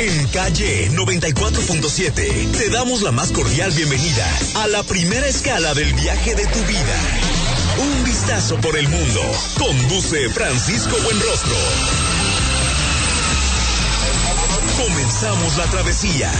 En calle 94.7 te damos la más cordial bienvenida a la primera escala del viaje de tu vida. Un vistazo por el mundo. Conduce Francisco Buenrostro. Comenzamos la travesía.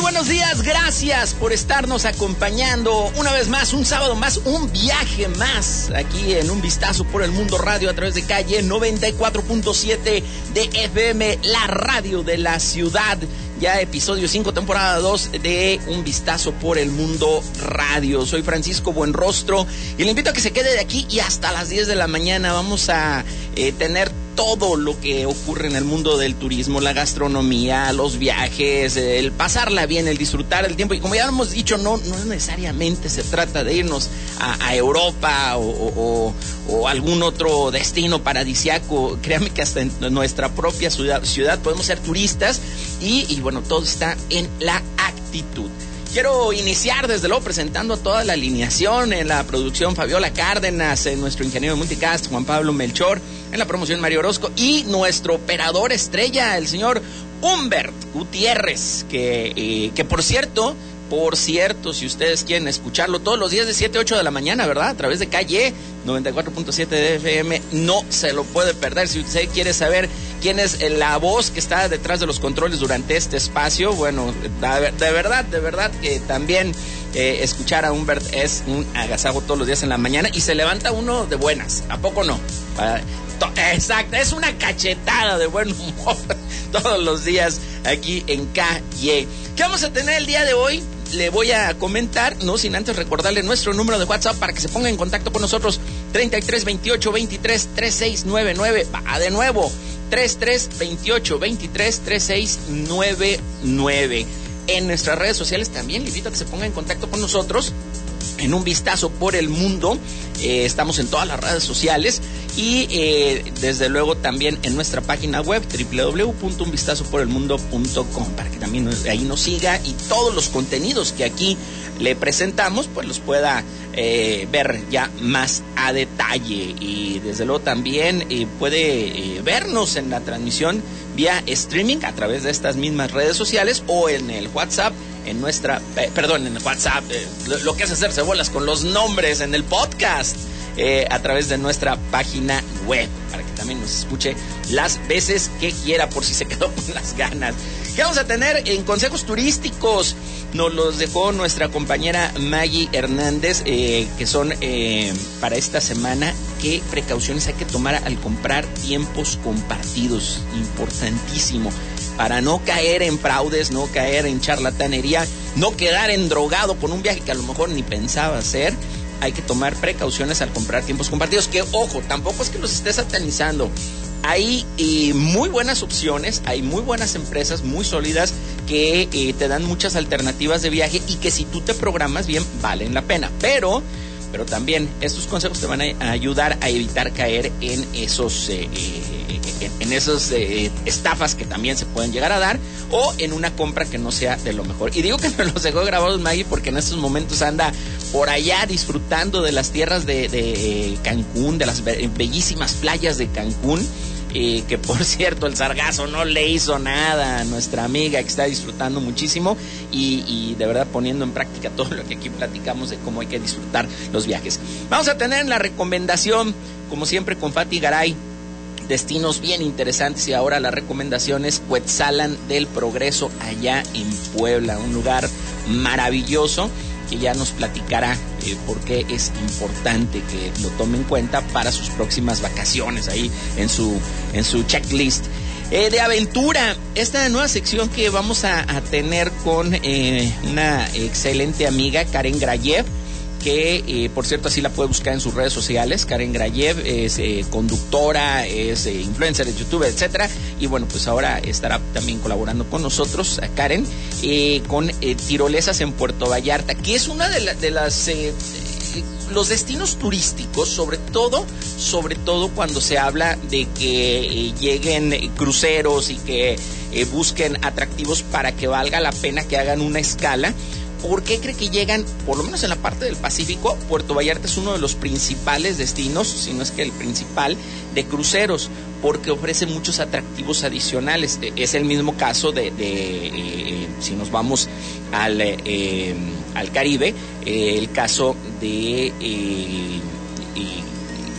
Muy buenos días, gracias por estarnos acompañando una vez más, un sábado más, un viaje más aquí en un vistazo por el mundo radio a través de calle 94.7 de FM, la radio de la ciudad. Ya episodio 5, temporada 2 de Un Vistazo por el Mundo Radio. Soy Francisco Buenrostro y le invito a que se quede de aquí y hasta las 10 de la mañana vamos a eh, tener todo lo que ocurre en el mundo del turismo, la gastronomía, los viajes, el pasarla bien, el disfrutar el tiempo. Y como ya hemos dicho, no, necesariamente se trata de irnos a, Europa o, algún otro destino paradisiaco. Créame que hasta en nuestra propia ciudad, ciudad podemos ser turistas y, bueno, todo está en la actitud. Quiero iniciar desde luego presentando toda la alineación en la producción Fabiola Cárdenas, en nuestro ingeniero de multicast Juan Pablo Melchor, en la promoción Mario Orozco y nuestro operador estrella, el señor Humbert Gutiérrez, que, eh, que por cierto por cierto, si ustedes quieren escucharlo todos los días de 7 a 8 de la mañana, ¿verdad? A través de calle 94.7 de FM, no se lo puede perder. Si usted quiere saber quién es la voz que está detrás de los controles durante este espacio, bueno, de verdad, de verdad que también eh, escuchar a Humbert es un agasajo todos los días en la mañana y se levanta uno de buenas, ¿a poco no? Exacto, es una cachetada de buen humor todos los días aquí en Calle. ¿Qué vamos a tener el día de hoy? Le voy a comentar, no sin antes recordarle nuestro número de WhatsApp para que se ponga en contacto con nosotros, 33 28 23 3699. Va de nuevo, 33 28 23 3699. En nuestras redes sociales también le invito a que se ponga en contacto con nosotros en un vistazo por el mundo. Eh, estamos en todas las redes sociales y eh, desde luego también en nuestra página web www.unvistazoporelmundo.com para que también ahí nos siga y todos los contenidos que aquí le presentamos pues los pueda eh, ver ya más a detalle y desde luego también puede vernos en la transmisión vía streaming a través de estas mismas redes sociales o en el WhatsApp en nuestra, eh, perdón, en el WhatsApp, eh, lo, que es hacerse bolas con los nombres en el podcast. Eh, a través de nuestra página web para que también nos escuche las veces que quiera por si se quedó con las ganas. ¿Qué vamos a tener en consejos turísticos? Nos los dejó nuestra compañera Maggie Hernández, que son para esta semana qué precauciones hay que tomar al comprar tiempos compartidos. Importantísimo para no caer en fraudes, no caer en charlatanería, no quedar en drogado con un viaje que a lo mejor ni pensaba hacer. Hay que tomar precauciones al comprar tiempos compartidos. Que ojo, tampoco es que los esté satanizando. Hay eh, muy buenas opciones, hay muy buenas empresas muy sólidas que eh, te dan muchas alternativas de viaje y que si tú te programas bien valen la pena. Pero pero también estos consejos te van a ayudar a evitar caer en esos eh, esas estafas que también se pueden llegar a dar o en una compra que no sea de lo mejor. Y digo que me los dejó grabados Maggie porque en estos momentos anda por allá disfrutando de las tierras de, de Cancún, de las bellísimas playas de Cancún y que por cierto el sargazo no le hizo nada a nuestra amiga que está disfrutando muchísimo y, de verdad poniendo en práctica todo lo que aquí platicamos de cómo hay que disfrutar los viajes. Vamos a tener la recomendación, como siempre con Fati Garay, destinos bien interesantes y ahora la recomendación es Cuetzalan del Progreso allá en Puebla, un lugar maravilloso que ya nos platicará eh, por qué es importante que lo tome en cuenta para sus próximas vacaciones ahí en su, en su checklist. Eh, de aventura, esta nueva sección que vamos a, tener con eh, una excelente amiga, Karen Grayev que eh, por cierto así la puede buscar en sus redes sociales. Karen Grayev es eh, conductora, es eh, influencer de YouTube, etcétera. Y bueno, pues ahora estará también colaborando con nosotros, Karen, con tirolesas en Puerto Vallarta, que es una de, de las los destinos turísticos, sobre todo, sobre todo cuando se habla de que lleguen cruceros y que busquen atractivos para que valga la pena que hagan una escala ¿Por qué cree que llegan, por lo menos en la parte del Pacífico? Puerto Vallarta es uno de los principales destinos, si no es que el principal, de cruceros, porque ofrece muchos atractivos adicionales. E, es el mismo caso de, eh, si nos vamos al, eh, al Caribe, eh, el caso de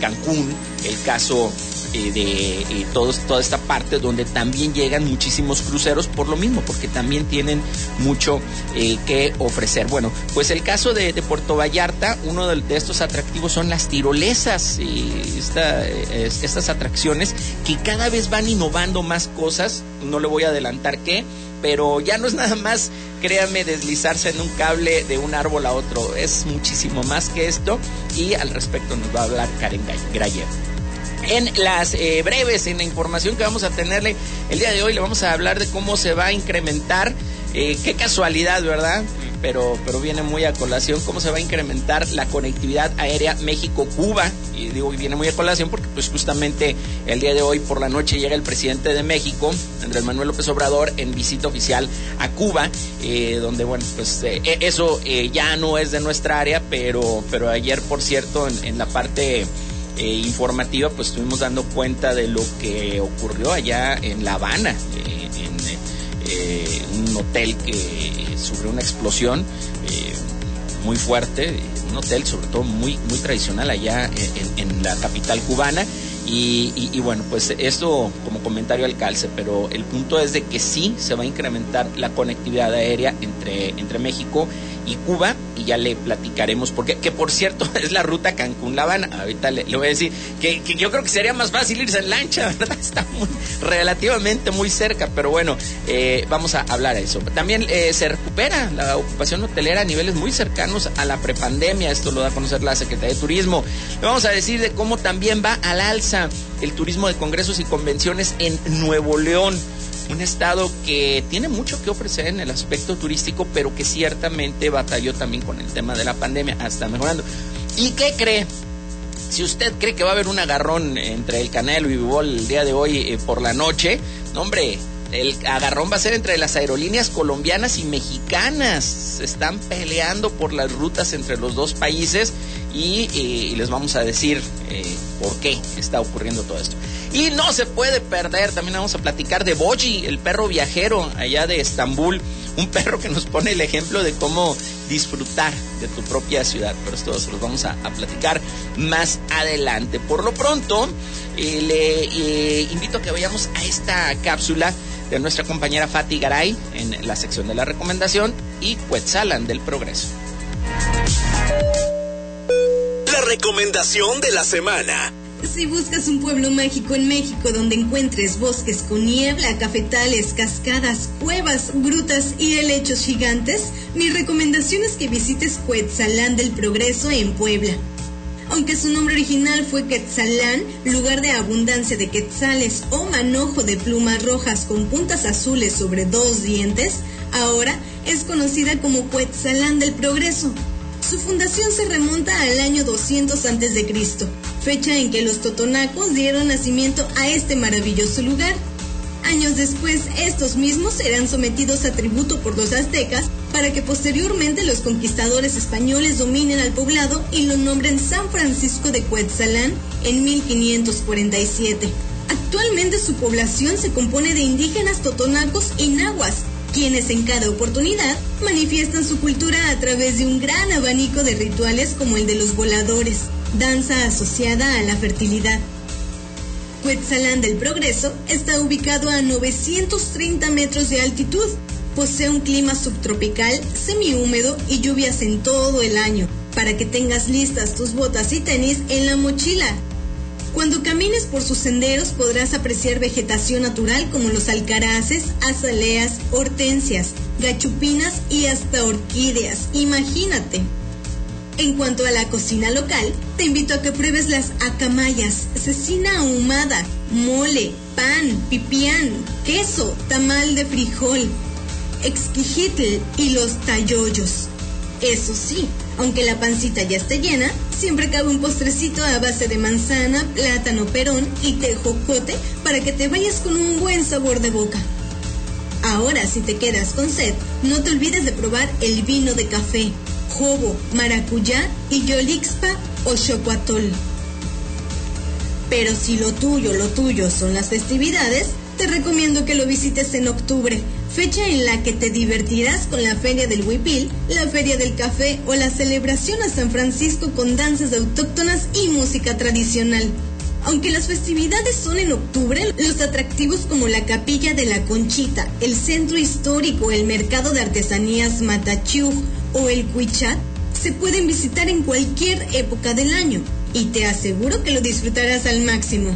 Cancún, el caso eh, de toda esta parte donde también llegan muchísimos cruceros por lo mismo, porque también tienen mucho eh, que ofrecer. Bueno, pues el caso de, Puerto Vallarta, uno de, estos atractivos son las tirolesas, estas atracciones que cada vez van innovando más cosas, no le voy a adelantar qué, pero ya no es nada más, créame, deslizarse en un cable de un árbol a otro, es muchísimo más que esto. Y al respecto nos va a hablar Karen Grayer en las eh, breves, en la información que vamos a tenerle el día de hoy, le vamos a hablar de cómo se va a incrementar, eh, qué casualidad, ¿verdad? Pero, pero viene muy a colación, cómo se va a incrementar la conectividad aérea México-Cuba. Y digo viene muy a colación porque pues justamente el día de hoy por la noche llega el presidente de México, Andrés Manuel López Obrador, en visita oficial a Cuba, eh, donde bueno, pues e, eso ya no es de nuestra área, pero, pero ayer por cierto en la parte eh, informativa, pues estuvimos dando cuenta de lo que ocurrió allá en La Habana, eh, en eh, un hotel que sufrió una explosión muy fuerte, un hotel sobre todo muy, muy tradicional allá en, la capital cubana. Y, bueno, pues esto como comentario al calce, pero el punto es de que sí se va a incrementar la conectividad aérea entre, entre México y Cuba y ya le platicaremos porque que por cierto es la ruta Cancún-La Habana. Ahorita le, voy a decir que, yo creo que sería más fácil irse en lancha, ¿verdad? Está muy, relativamente muy cerca, pero bueno, eh, vamos a hablar de eso. También eh, se recupera la ocupación hotelera a niveles muy cercanos a la prepandemia. Esto lo da a conocer la Secretaría de Turismo. Le vamos a decir de cómo también va al alza el turismo de congresos y convenciones en Nuevo León un estado que tiene mucho que ofrecer en el aspecto turístico, pero que ciertamente batalló también con el tema de la pandemia, hasta mejorando. ¿Y qué cree? Si usted cree que va a haber un agarrón entre el Canelo y Vivol el día de hoy eh, por la noche, no, hombre, el agarrón va a ser entre las aerolíneas colombianas y mexicanas. Se están peleando por las rutas entre los dos países y, les vamos a decir eh, por qué está ocurriendo todo esto. Y no se puede perder, también vamos a platicar de Boji, el perro viajero allá de Estambul, un perro que nos pone el ejemplo de cómo disfrutar de tu propia ciudad, pero esto se los vamos a, platicar más adelante. Por lo pronto, eh, le eh, invito a que vayamos a esta cápsula de nuestra compañera Fati Garay en la sección de la recomendación y Quetzalan del Progreso. Recomendación de la semana. Si buscas un pueblo mágico en México donde encuentres bosques con niebla, cafetales, cascadas, cuevas, grutas y helechos gigantes, mi recomendación es que visites Cuetzalán del Progreso en Puebla. Aunque su nombre original fue Quetzalán, lugar de abundancia de quetzales o manojo de plumas rojas con puntas azules sobre dos dientes, ahora es conocida como Cuetzalán del Progreso. Su fundación se remonta al año 200 a.C., fecha en que los totonacos dieron nacimiento a este maravilloso lugar. Años después, estos mismos serán sometidos a tributo por los aztecas para que posteriormente los conquistadores españoles dominen al poblado y lo nombren San Francisco de Cuetzalán en 1547. Actualmente su población se compone de indígenas totonacos y nahuas, quienes en cada oportunidad manifiestan su cultura a través de un gran abanico de rituales como el de los voladores, danza asociada a la fertilidad. Cuetzalán del Progreso está ubicado a 930 metros de altitud. Posee un clima subtropical, semihúmedo y lluvias en todo el año, para que tengas listas tus botas y tenis en la mochila. Cuando camines por sus senderos podrás apreciar vegetación natural como los alcaraces, azaleas, hortensias, gachupinas y hasta orquídeas. Imagínate. En cuanto a la cocina local, te invito a que pruebes las acamayas, cecina ahumada, mole, pan, pipián, queso, tamal de frijol, exquijitl y los tayoyos. Eso sí, aunque la pancita ya esté llena, siempre cabe un postrecito a base de manzana, plátano perón y tejocote para que te vayas con un buen sabor de boca. Ahora, si te quedas con sed, no te olvides de probar el vino de café, jobo, maracuyá y yolixpa o chocoatol. Pero si lo tuyo, lo tuyo son las festividades, te recomiendo que lo visites en octubre, fecha en la que te divertirás con la Feria del Huipil, la Feria del Café o la celebración a San Francisco con danzas autóctonas y música tradicional. Aunque las festividades son en octubre, los atractivos como la Capilla de la Conchita, el Centro Histórico, el Mercado de Artesanías Matachú o el Cuichat se pueden visitar en cualquier época del año y te aseguro que lo disfrutarás al máximo.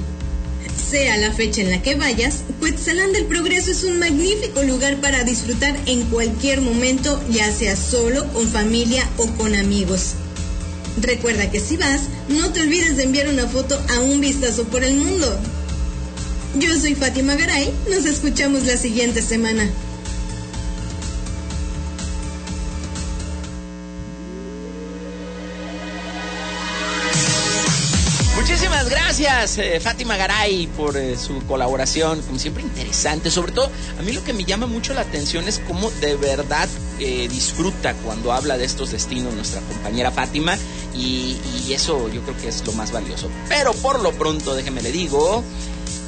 Sea la fecha en la que vayas, Cuetzalán del Progreso es un magnífico lugar para disfrutar en cualquier momento, ya sea solo, con familia o con amigos. Recuerda que si vas, no te olvides de enviar una foto a un vistazo por el mundo. Yo soy Fátima Garay, nos escuchamos la siguiente semana. Eh, Fátima Garay, por eh, su colaboración, como siempre interesante. Sobre todo, a mí lo que me llama mucho la atención es cómo de verdad eh, disfruta cuando habla de estos destinos nuestra compañera Fátima y eso yo creo que es lo más valioso. Pero por lo pronto, déjeme le digo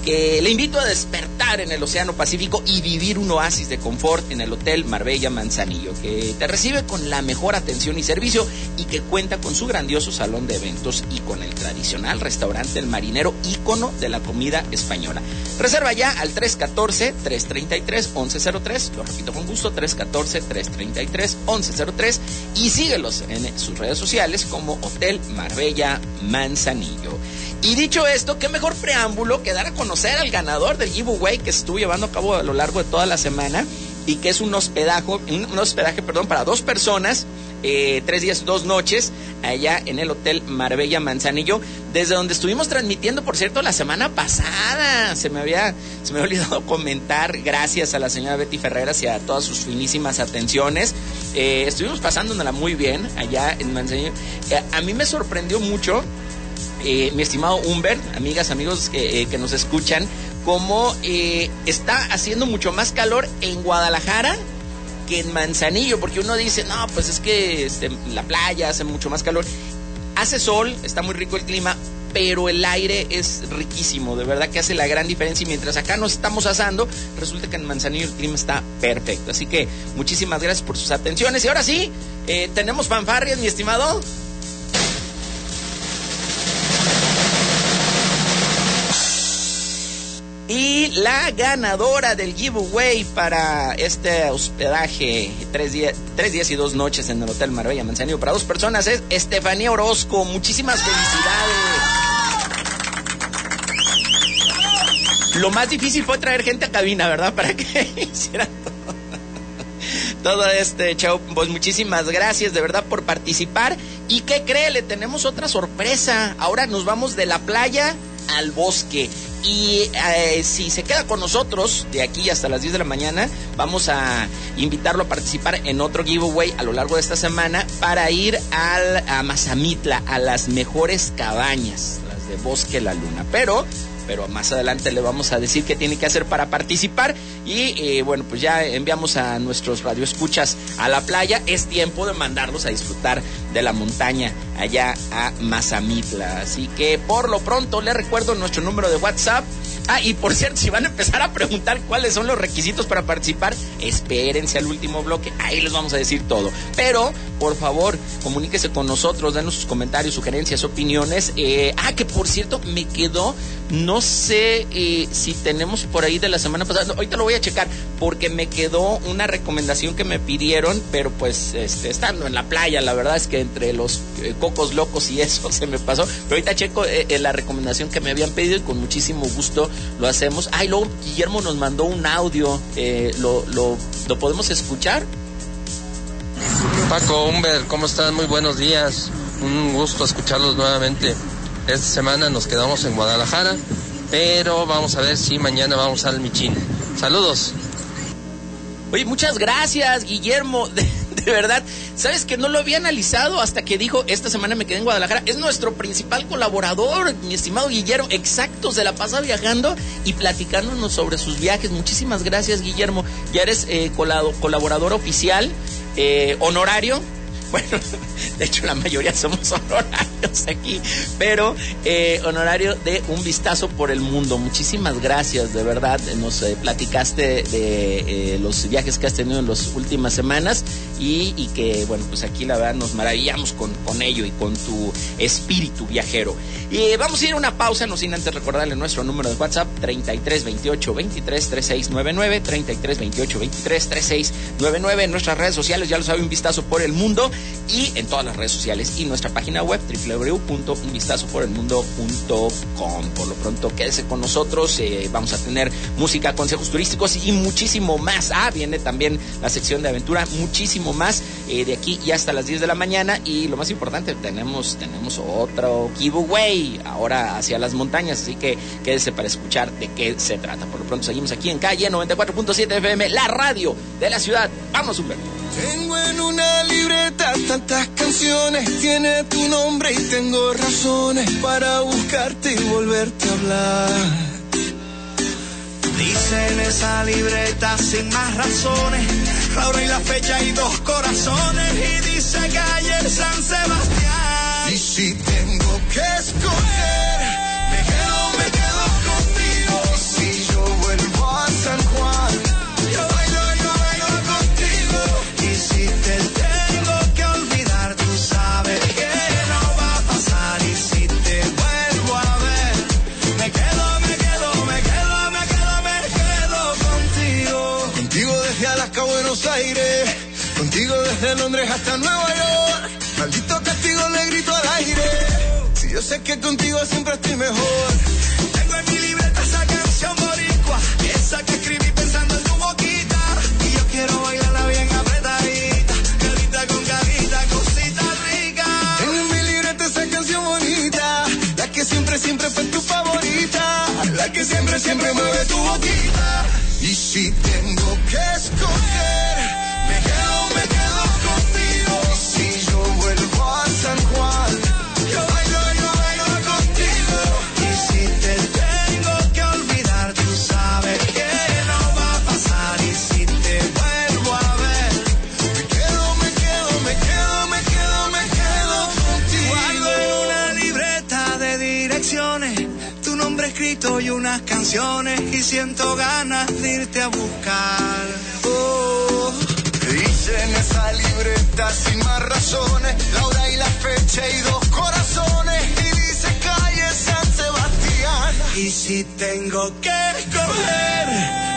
que le invito a despertar en el Océano Pacífico y vivir un oasis de confort en el Hotel Marbella Manzanillo, que te recibe con la mejor atención y servicio y que cuenta con su grandioso salón de eventos y con el tradicional restaurante El Marinero, ícono de la comida española. Reserva ya al 314-333-1103, lo repito con gusto, 314-333-1103 y síguelos en sus redes sociales como Hotel Marbella Manzanillo. Y dicho esto, qué mejor preámbulo que dar a conocer al ganador del giveaway que se estuvo llevando a cabo a lo largo de toda la semana y que es un hospedaje, un hospedaje perdón, para dos personas, eh, tres días, dos noches, allá en el Hotel Marbella Manzanillo, desde donde estuvimos transmitiendo, por cierto, la semana pasada. Se me había, se me olvidado comentar, gracias a la señora Betty Ferreras y a todas sus finísimas atenciones. Eh, estuvimos pasándola muy bien allá en Manzanillo. Eh, a mí me sorprendió mucho eh, mi estimado Humbert, amigas, amigos eh, que nos escuchan, como eh, está haciendo mucho más calor en Guadalajara que en Manzanillo, porque uno dice, no, pues es que este, la playa hace mucho más calor. Hace sol, está muy rico el clima, pero el aire es riquísimo, de verdad que hace la gran diferencia y mientras acá nos estamos asando, resulta que en Manzanillo el clima está perfecto. Así que muchísimas gracias por sus atenciones y ahora sí, tenemos fanfarrias, mi estimado. Y la ganadora del giveaway para este hospedaje, tres, días, y dos noches en el Hotel Marbella Manzanillo para dos personas, es Estefanía Orozco. Muchísimas felicidades. Lo más difícil fue traer gente a cabina, ¿verdad? Para que hicieran todo, todo este show. Pues muchísimas gracias de verdad por participar. ¿Y qué cree? Le tenemos otra sorpresa. Ahora nos vamos de la playa al bosque. Y eh, si se queda con nosotros de aquí hasta las 10 de la mañana, vamos a invitarlo a participar en otro giveaway a lo largo de esta semana para ir al, a Mazamitla, a las mejores cabañas, las de Bosque La Luna. Pero pero más adelante le vamos a decir qué tiene que hacer para participar. Y eh, bueno, pues ya enviamos a nuestros radioescuchas a la playa. Es tiempo de mandarlos a disfrutar de la montaña allá a Mazamitla. Así que por lo pronto les recuerdo nuestro número de WhatsApp. Ah, y por cierto, si van a empezar a preguntar cuáles son los requisitos para participar, espérense al último bloque, ahí les vamos a decir todo. Pero, por favor, comuníquese con nosotros, denos sus comentarios, sugerencias, opiniones. Eh, ah, que por cierto, me quedó, no sé eh, si tenemos por ahí de la semana pasada, ahorita lo voy a checar, porque me quedó una recomendación que me pidieron, pero pues este, estando en la playa, la verdad es que entre los eh, cocos locos y eso se me pasó. Pero ahorita checo la recomendación que me habían pedido y con muchísimo gusto lo hacemos. Ay, luego Guillermo nos mandó un audio, eh, lo, lo, ¿lo podemos escuchar? Paco, Humber, ¿cómo están? Muy buenos días. Un gusto escucharlos nuevamente. Esta semana nos quedamos en Guadalajara, pero vamos a ver si mañana vamos al Michín. Saludos. Oye, muchas gracias, Guillermo. De, verdad, sabes que no lo había analizado hasta que dijo, esta semana me quedé en Guadalajara. Es nuestro principal colaborador, mi estimado Guillermo, exacto, se la pasa viajando y platicándonos sobre sus viajes. Muchísimas gracias, Guillermo. Ya eres eh, colaborador oficial, eh, honorario Bueno, de hecho la mayoría somos honorarios aquí, pero eh, honorario de un vistazo por el mundo. Muchísimas gracias, de verdad. Nos eh, platicaste de eh, los viajes que has tenido en las últimas semanas y, que, bueno, pues aquí la verdad nos maravillamos con, con ello y con tu espíritu viajero. Y vamos a ir a una pausa, no sin antes recordarle nuestro número de WhatsApp 33 28 23 36 99, 33 28 23 36 99. En nuestras redes sociales ya lo sabe, un vistazo por el mundo y en todas las redes sociales y nuestra página web www.unvistazoporelmundo.com. Por lo pronto quédese con nosotros, eh, vamos a tener música, consejos turísticos y muchísimo más. Ah, viene también la sección de aventura, muchísimo más eh, de aquí y hasta las 10 de la mañana y lo más importante, tenemos, tenemos otro giveaway ahora hacia las montañas, así que quédese para escuchar de qué se trata. Por lo pronto seguimos aquí en calle 94.7 FM, la radio de la ciudad. Vamos, Humberto. Tengo en una tantas canciones, tiene tu nombre y tengo razones para buscarte y volverte a hablar. Dice en esa libreta sin más razones, la hora y la fecha y dos corazones y dice calle San Sebastián. Y si tengo que escoger, me quedo, me quedo contigo si yo vuelvo a San Juan. De Londres hasta Nueva York. Maldito castigo le grito al aire. Si yo sé que contigo siempre estoy mejor. Tengo en mi libreta esa canción boricua. Esa que escribí pensando en tu boquita. Y yo quiero bailarla bien apretadita. Carita con carita, cosita rica. Tengo en mi libreta esa canción bonita. La que siempre, siempre fue tu favorita. La que siempre, siempre mueve tu boquita. Y si y siento ganas de irte a buscar. Oh. Dice en esa libreta sin más razones, la hora y la fecha y dos corazones. Y dice calle San Sebastián. Y si tengo que escoger,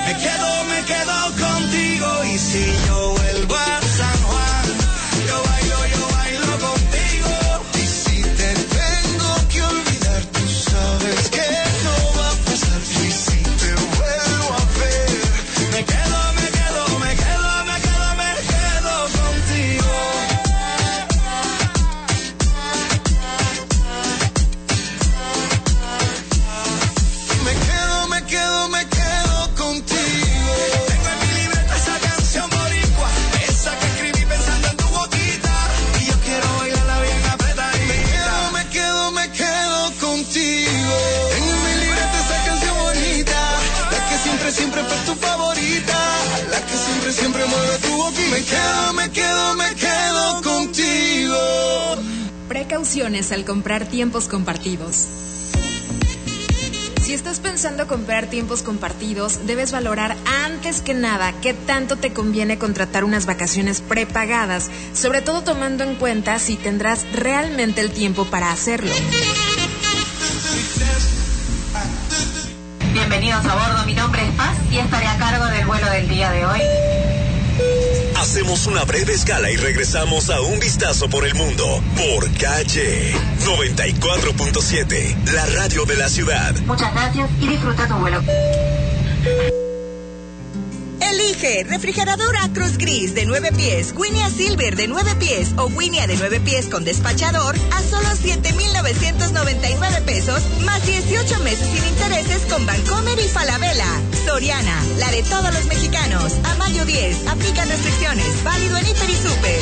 me quedo, me quedo contigo. Y si yo vuelvo a Al comprar tiempos compartidos. Si estás pensando comprar tiempos compartidos, debes valorar antes que nada qué tanto te conviene contratar unas vacaciones prepagadas, sobre todo tomando en cuenta si tendrás realmente el tiempo para hacerlo. Bienvenidos a bordo, mi nombre es Paz y estaré a cargo del vuelo del día de hoy. Hacemos una breve escala y regresamos a un vistazo por el mundo por calle 94.7, la radio de la ciudad. Muchas gracias y disfruta tu vuelo. LG, refrigerador Acros Gris de 9 pies, Winia Silver de 9 pies o Winia de 9 pies con despachador a solo 7,999 pesos, más 18 meses sin intereses con Bancomer y Falabella. Soriana, la de todos los mexicanos. A mayo 10, aplican restricciones, válido en Hiper y Super.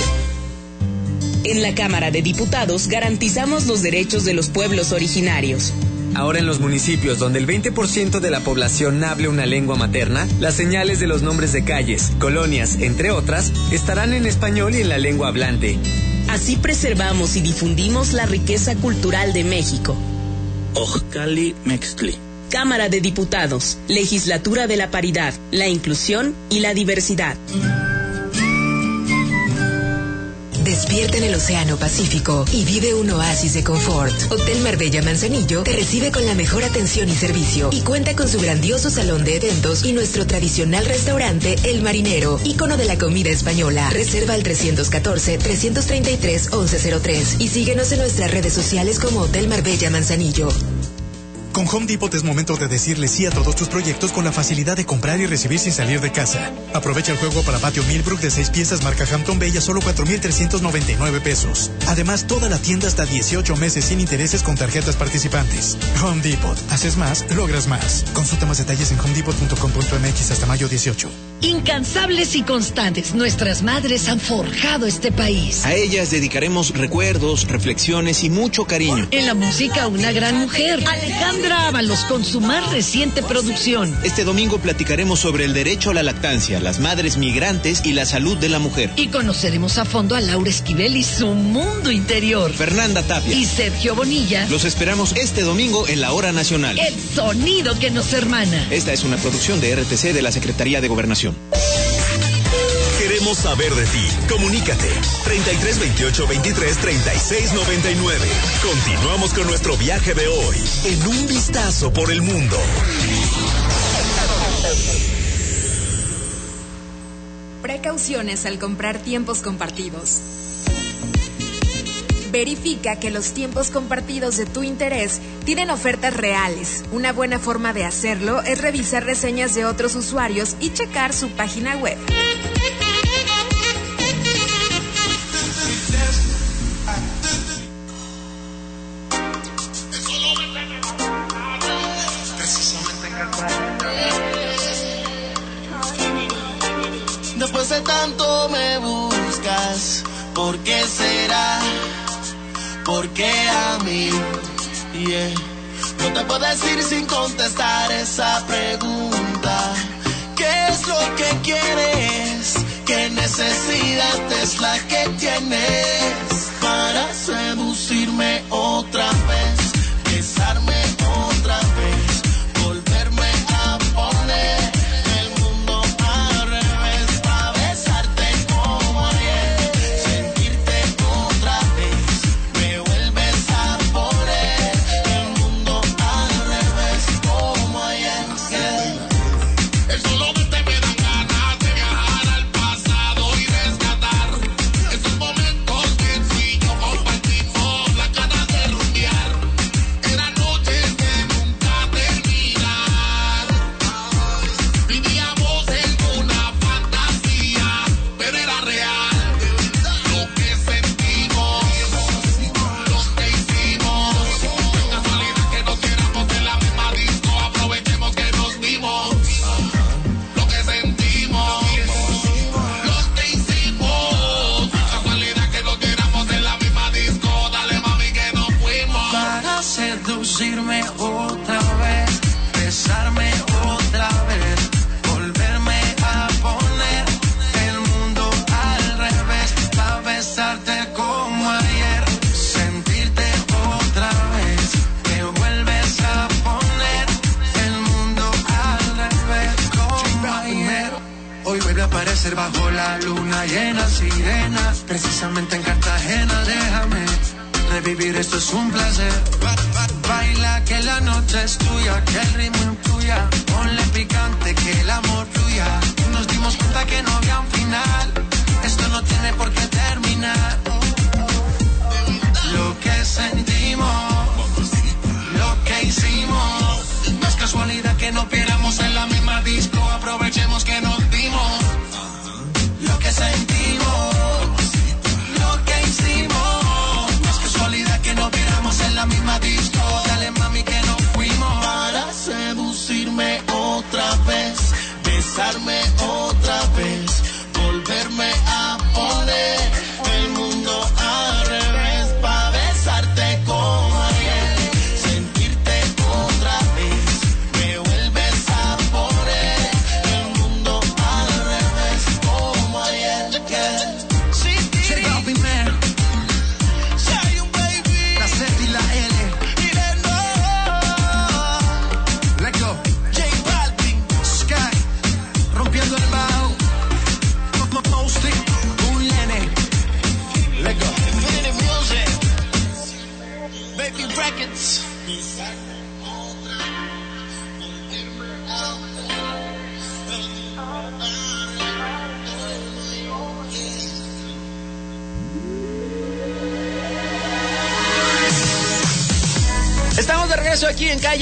En la Cámara de Diputados garantizamos los derechos de los pueblos originarios. Ahora en los municipios donde el 20% de la población hable una lengua materna, las señales de los nombres de calles, colonias, entre otras, estarán en español y en la lengua hablante. Así preservamos y difundimos la riqueza cultural de México. Ojcali Mextli. Cámara de Diputados, Legislatura de la Paridad, la Inclusión y la Diversidad. Despierta en el Océano Pacífico y vive un oasis de confort. Hotel Marbella Manzanillo te recibe con la mejor atención y servicio y cuenta con su grandioso salón de eventos y nuestro tradicional restaurante El Marinero, ícono de la comida española. Reserva al 314-333-1103 y síguenos en nuestras redes sociales como Hotel Marbella Manzanillo. Con Home Depot es momento de decirle sí a todos tus proyectos con la facilidad de comprar y recibir sin salir de casa. Aprovecha el juego para patio Millbrook de 6 piezas marca Hampton Bay a solo 4,399 pesos. Además, toda la tienda hasta 18 meses sin intereses con tarjetas participantes. Home Depot. Haces más, logras más. Consulta más detalles en homedepot.com.mx hasta mayo 18. Incansables y constantes, nuestras madres han forjado este país. A ellas dedicaremos recuerdos, reflexiones y mucho cariño. En la música, una gran mujer, Alejandra Ábalos, con su más reciente producción. Este domingo platicaremos sobre el derecho a la lactancia, las madres migrantes y la salud de la mujer. Y conoceremos a fondo a Laura Esquivel y su mundo interior. Fernanda Tapia. Y Sergio Bonilla. Los esperamos este domingo en la Hora Nacional. El sonido que nos hermana. Esta es una producción de RTC de la Secretaría de Gobernación. Queremos saber de ti. Comunícate. 33 28 23 36 99. Continuamos con nuestro viaje de hoy en un vistazo por el mundo. Precauciones al comprar tiempos compartidos. Verifica que los tiempos compartidos de tu interés tienen ofertas reales. Una buena forma de hacerlo es revisar reseñas de otros usuarios y checar su página web. No te puedo decir sin contestar esa pregunta. ¿Qué es lo que quieres? ¿Qué necesidad es la que tienes para seducirme otra vez?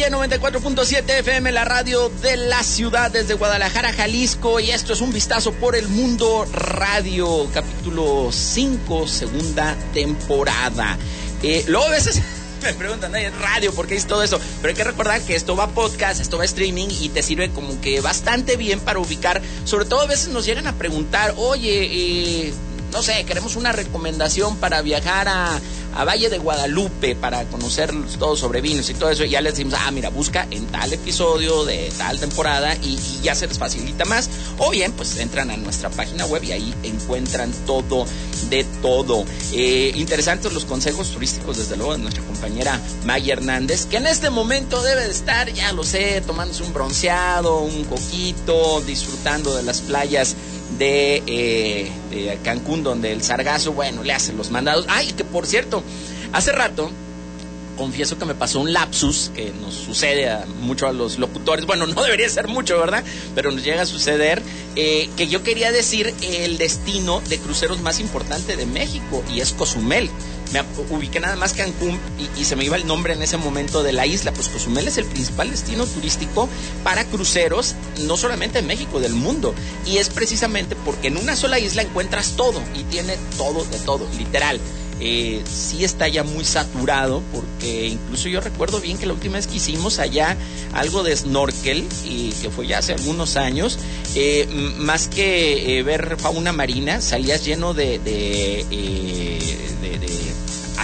Aquí en calle 94.7 FM, la radio de la ciudad desde Guadalajara, Jalisco. Y esto es un vistazo por el mundo radio, capítulo 5, segunda temporada. Eh, luego a veces me preguntan, ¿es radio? ¿Por qué es todo eso? Pero hay que recordar que esto va podcast, esto va streaming y te sirve como que bastante bien para ubicar. Sobre todo a veces nos llegan a preguntar, oye, eh, no sé, queremos una recomendación para viajar a, a Valle de Guadalupe para conocer todo sobre vinos y todo eso. Y ya les decimos, ah, mira, busca en tal episodio de tal temporada y, ya se les facilita más. O bien, pues entran a nuestra página web y ahí encuentran todo de todo. Eh, interesantes los consejos turísticos, desde luego, de nuestra compañera Maya Hernández, que en este momento debe de estar, ya lo sé, tomándose un bronceado, un coquito, disfrutando de las playas de, eh, de Cancún, donde el sargazo, bueno, le hace los mandados. Ay, que por cierto, hace rato confieso que me pasó un lapsus que nos sucede a mucho a los locutores. Bueno, no debería ser mucho, ¿verdad? Pero nos llega a suceder eh, que yo quería decir el destino de cruceros más importante de México y es Cozumel. Me ubiqué nada más Cancún y, se me iba el nombre en ese momento de la isla. Pues Cozumel es el principal destino turístico para cruceros, no solamente en México, del mundo. Y es precisamente porque en una sola isla encuentras todo y tiene todo de todo, literal eh, sí está ya muy saturado porque incluso yo recuerdo bien que la última vez que hicimos allá algo de snorkel y que fue ya hace algunos años eh, más que eh, ver fauna marina salías lleno de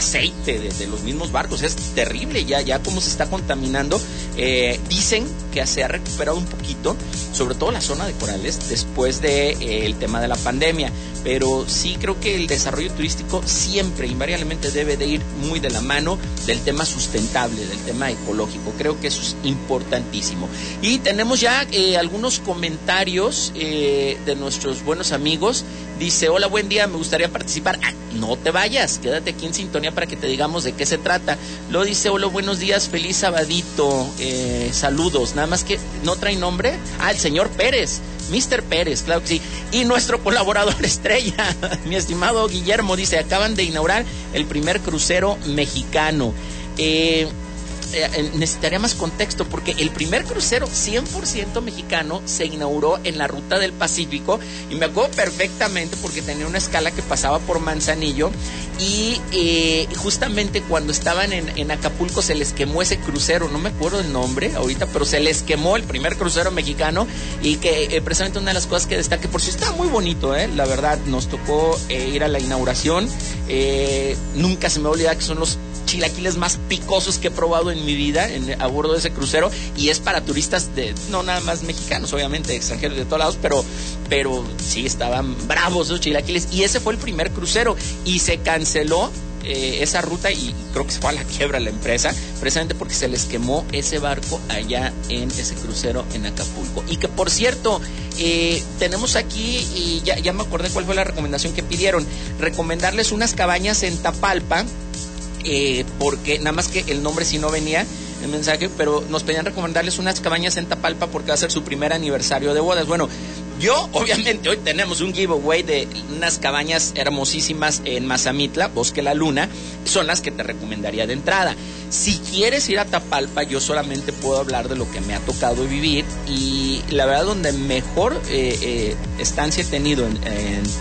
aceite de, los mismos barcos. Es terrible ya, ya cómo se está contaminando. Eh, dicen que se ha recuperado un poquito, sobre todo la zona de corales, después del de, eh, tema de la pandemia. Pero sí creo que el desarrollo turístico siempre, invariablemente, debe de ir muy de la mano del tema sustentable, del tema ecológico. Creo que eso es importantísimo. Y tenemos ya eh, algunos comentarios eh, de nuestros buenos amigos. Dice, hola, buen día, me gustaría participar. Ah, no te vayas, quédate aquí en sintonía para que te digamos de qué se trata. Lo dice, hola, buenos días, feliz sabadito, eh, saludos. Nada más que no trae nombre. Ah, el señor Pérez. Mr. Pérez, claro que sí. Y nuestro colaborador estrella, mi estimado Guillermo, dice, acaban de inaugurar el primer crucero mexicano. Eh, eh, necesitaría más contexto porque el primer crucero 100% mexicano se inauguró en la ruta del Pacífico y me acuerdo perfectamente porque tenía una escala que pasaba por Manzanillo y eh, justamente cuando estaban en, Acapulco se les quemó ese crucero, no me acuerdo el nombre ahorita, pero se les quemó el primer crucero mexicano y que eh, precisamente una de las cosas que destaque, por si está muy bonito, la verdad, nos tocó ir a la inauguración, nunca se me olvida que son los chilaquiles más picosos que he probado en mi vida en, a bordo de ese crucero y es para turistas de no nada más mexicanos, obviamente, extranjeros de todos lados, pero pero sí estaban bravos esos chilaquiles y ese fue el primer crucero y se canceló eh, esa ruta y creo que se fue a la quiebra la empresa, precisamente porque se les quemó ese barco allá en ese crucero en Acapulco. Y que por cierto, eh, tenemos aquí, y ya, ya me acordé cuál fue la recomendación que pidieron, recomendarles unas cabañas en Tapalpa, eh, porque nada más que el nombre sí no venía el mensaje, pero nos pedían recomendarles unas cabañas en Tapalpa porque va a ser su primer aniversario de bodas. Bueno, yo, obviamente, hoy tenemos un giveaway de unas cabañas hermosísimas en Mazamitla, Bosque La Luna, son las que te recomendaría de entrada. Si quieres ir a Tapalpa, yo solamente puedo hablar de lo que me ha tocado vivir y la verdad donde mejor eh, eh, estancia he tenido en,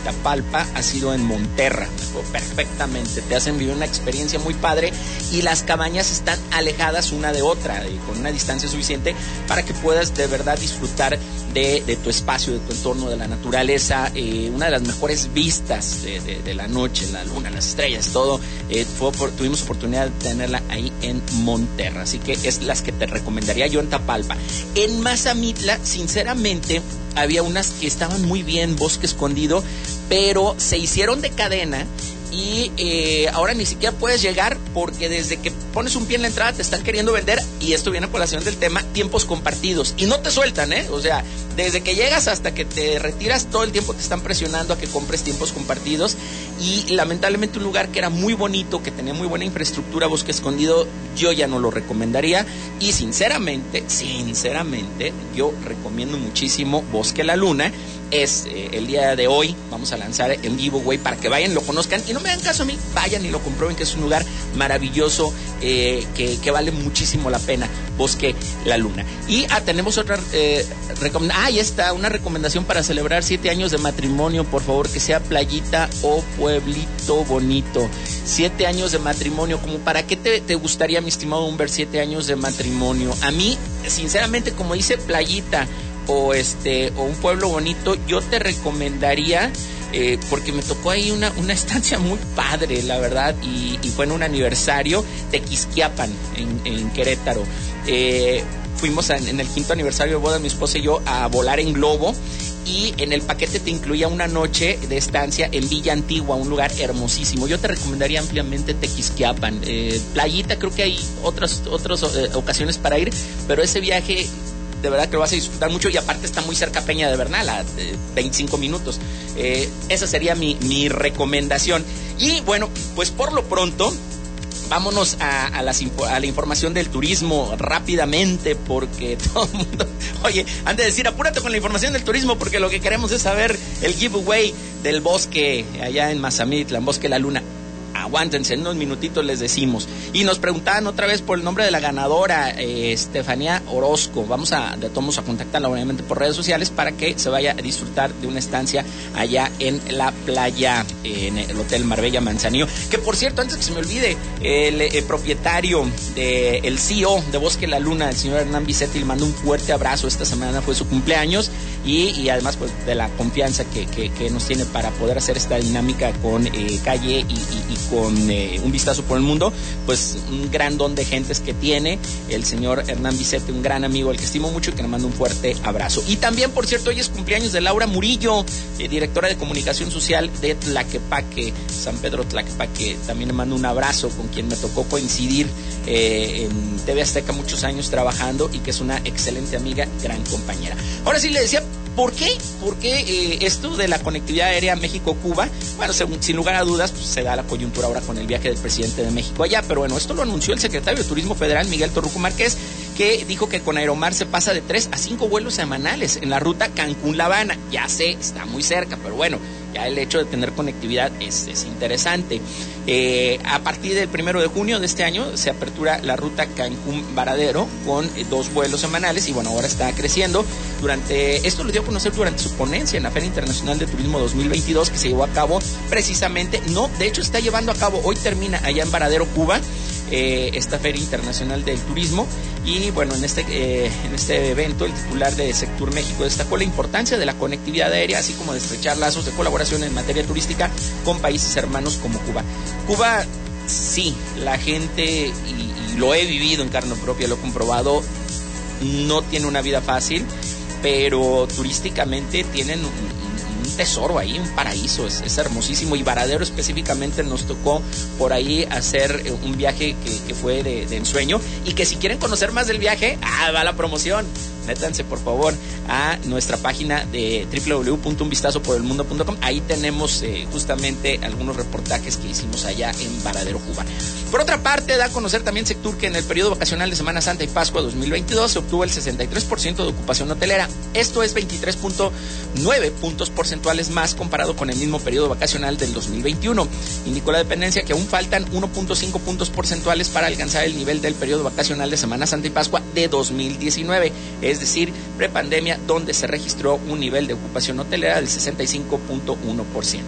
Tapalpa ha sido en Monterra, perfectamente, te hacen vivir una experiencia muy padre y las cabañas están alejadas una de otra, y con una distancia suficiente para que puedas de verdad disfrutar de, de tu espacio, de tu entorno, de la naturaleza, eh, una de las mejores vistas de, la noche, la luna, las estrellas, todo, eh, fue tuvimos oportunidad de tenerla ahí en Monterra, así que es las que te recomendaría yo en Tapalpa. En Mazamitla, sinceramente, había unas que estaban muy bien, bosque escondido, pero se hicieron de cadena y eh, ahora ni siquiera puedes llegar porque desde que pones un pie en la entrada te están queriendo vender y esto viene a colación del tema tiempos compartidos. Y no te sueltan, ¿eh? O sea, desde que llegas hasta que te retiras todo el tiempo te están presionando a que compres tiempos compartidos. Y lamentablemente un lugar que era muy bonito, que tenía muy buena infraestructura, bosque escondido, yo ya no lo recomendaría. Y sinceramente, sinceramente, yo recomiendo muchísimo Bosque La Luna es eh, el día de hoy. Vamos a lanzar en giveaway para que vayan, lo conozcan y no me hagan caso a mí, vayan y lo comprueben que es un lugar maravilloso eh, que, vale muchísimo la pena. Bosque La Luna. Y ah, tenemos otra eh, recomendación. Ah, ahí está, una recomendación para celebrar siete años de matrimonio, por favor, que sea playita o pueblito bonito. Siete años de matrimonio, como para qué te, te gustaría, mi estimado Humber, siete años de matrimonio. A mí, sinceramente, como dice playita o este o un pueblo bonito, yo te recomendaría eh, porque me tocó ahí una, una, estancia muy padre, la verdad, y, fue en un aniversario de Quisquiapan, en, Querétaro. Eh, fuimos en el quinto aniversario de boda, mi esposa y yo, a volar en globo. Y en el paquete te incluía una noche de estancia en Villa Antigua, un lugar hermosísimo. Yo te recomendaría ampliamente Tequisquiapan. Eh, playita, creo que hay otras, otras ocasiones para ir, pero ese viaje de verdad que lo vas a disfrutar mucho y aparte está muy cerca Peña de Bernal, a 25 minutos. Eh, esa sería mi, recomendación. Y bueno, pues por lo pronto, vámonos a, la información del turismo rápidamente, porque todo el mundo, oye, antes de decir, apúrate con la información del turismo, porque lo que queremos es saber el giveaway del bosque allá en Mazamitla, en Bosque La Luna aguántense, en unos minutitos les decimos. Y nos preguntaban otra vez por el nombre de la ganadora, eh, Estefanía Orozco. Vamos a, de todos a contactarla obviamente por redes sociales para que se vaya a disfrutar de una estancia allá en la playa, en el Hotel Marbella Manzanillo. Que por cierto, antes que se me olvide, el, propietario, de, el CEO de Bosque La Luna, el señor Hernán Bicetti, le mando un fuerte abrazo. Esta semana fue su cumpleaños y, además pues de la confianza que, nos tiene para poder hacer esta dinámica con eh, Calle y, y con eh, un vistazo por el mundo, pues un gran don de gentes que tiene el señor Hernán Vicente, un gran amigo al que estimo mucho y que le mando un fuerte abrazo. Y también, por cierto, hoy es cumpleaños de Laura Murillo, eh, directora de comunicación social de Tlaquepaque, San Pedro Tlaquepaque. También le mando un abrazo con quien me tocó coincidir eh, en TV Azteca muchos años trabajando y que es una excelente amiga, gran compañera. Ahora sí le decía ¿Por qué? Porque eh, esto de la conectividad aérea México-Cuba, bueno, sin lugar a dudas, pues, se da la coyuntura ahora con el viaje del presidente de México allá, pero bueno, esto lo anunció el secretario de Turismo Federal, Miguel Torruco Márquez, que dijo que con Aeromar se pasa de 3 a 5 vuelos semanales en la ruta Cancún-La Habana. Ya sé, está muy cerca, pero bueno, ya el hecho de tener conectividad es, interesante. Eh, a partir del primero de junio de este año se apertura la ruta Cancún-Varadero con eh, dos vuelos semanales y bueno, ahora está creciendo. Durante esto lo dio a conocer durante su ponencia en la Feria Internacional de Turismo 2022 que se llevó a cabo precisamente, no, de hecho está llevando a cabo, hoy termina allá en Varadero, Cuba. Eh, esta Feria Internacional del Turismo. Y bueno, en este, eh, en este evento el titular de Sector México destacó la importancia de la conectividad aérea, así como de estrechar lazos de colaboración en materia turística con países hermanos como Cuba. Cuba, sí, la gente, y, lo he vivido en carne propia, lo he comprobado, no tiene una vida fácil, pero turísticamente tienen tesoro ahí, un paraíso, es, hermosísimo. Y Varadero específicamente nos tocó por ahí hacer eh, un viaje que, fue de, de, ensueño. Y que si quieren conocer más del viaje, ah, va la promoción métanse por favor a nuestra página de www.unvistazoporelmundo.com. Ahí tenemos eh, justamente algunos reportajes que hicimos allá en Varadero, Cuba. Por otra parte, da a conocer también Sectur que en el periodo vacacional de Semana Santa y Pascua 2022 se obtuvo el 63% de ocupación hotelera. Esto es 23.9 puntos porcentuales más comparado con el mismo periodo vacacional del 2021. Indicó la dependencia que aún faltan 1.5 puntos porcentuales para alcanzar el nivel del periodo vacacional de Semana Santa y Pascua de 2019 es decir, prepandemia, donde se registró un nivel de ocupación hotelera del 65.1%.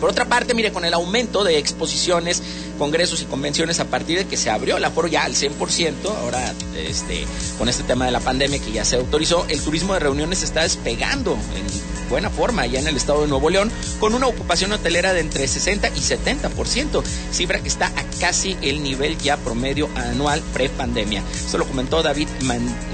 Por otra parte, mire, con el aumento de exposiciones, congresos y convenciones a partir de que se abrió el aforo ya al 100%, ahora este, con este tema de la pandemia que ya se autorizó, el turismo de reuniones está despegando en buena forma ya en el estado de Nuevo León, con una ocupación hotelera de entre 60 y 70%, cifra que está a casi el nivel ya promedio anual pre-pandemia. Esto lo comentó David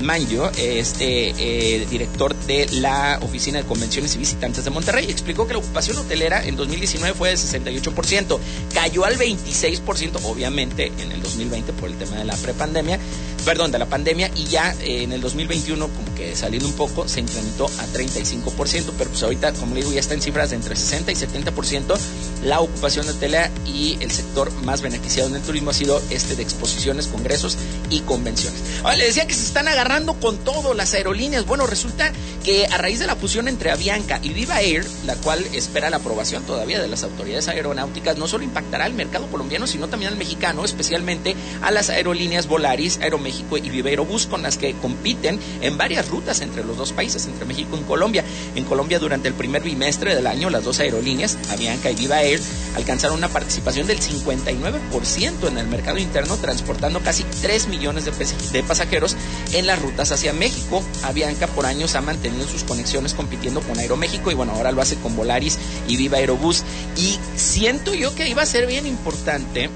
Manjo, este eh, director de la Oficina de Convenciones y Visitantes de Monterrey. Explicó que la ocupación hotelera en 2019 fue de 68%, cayó al 26%, obviamente, en el 2020 por el tema de la prepandemia, perdón, de la pandemia, y ya en el 2021, como que saliendo un poco, se incrementó a 35%, pero pues ahorita, como le digo, ya está en cifras de entre 60 y 70% la ocupación hotelera y el sector más beneficiado en el turismo ha sido este de exposiciones, congresos y convenciones. Ahora le decía que se están agarrando con todo las aerolíneas. Bueno, resulta que a raíz de la fusión entre Avianca y Viva Air, la cual espera la aprobación todavía de las autoridades aeronáuticas, no solo impactará al mercado colombiano, sino también al mexicano, especialmente a las aerolíneas Volaris, Aeroméxico y Viva Aerobús, con las que compiten en varias rutas entre los dos países, entre México y Colombia. En Colombia, durante el primer bimestre del año, las dos aerolíneas, Avianca y Viva Air, alcanzaron una participación del 59% en el mercado interno, transportando casi 3 millones de, pasajeros en las rutas hacia México. Avianca por años ha mantenido sus conexiones compitiendo con Aeroméxico y bueno, ahora lo hace con Volaris y Viva Aerobús. Y siento yo que iba a ser bien importante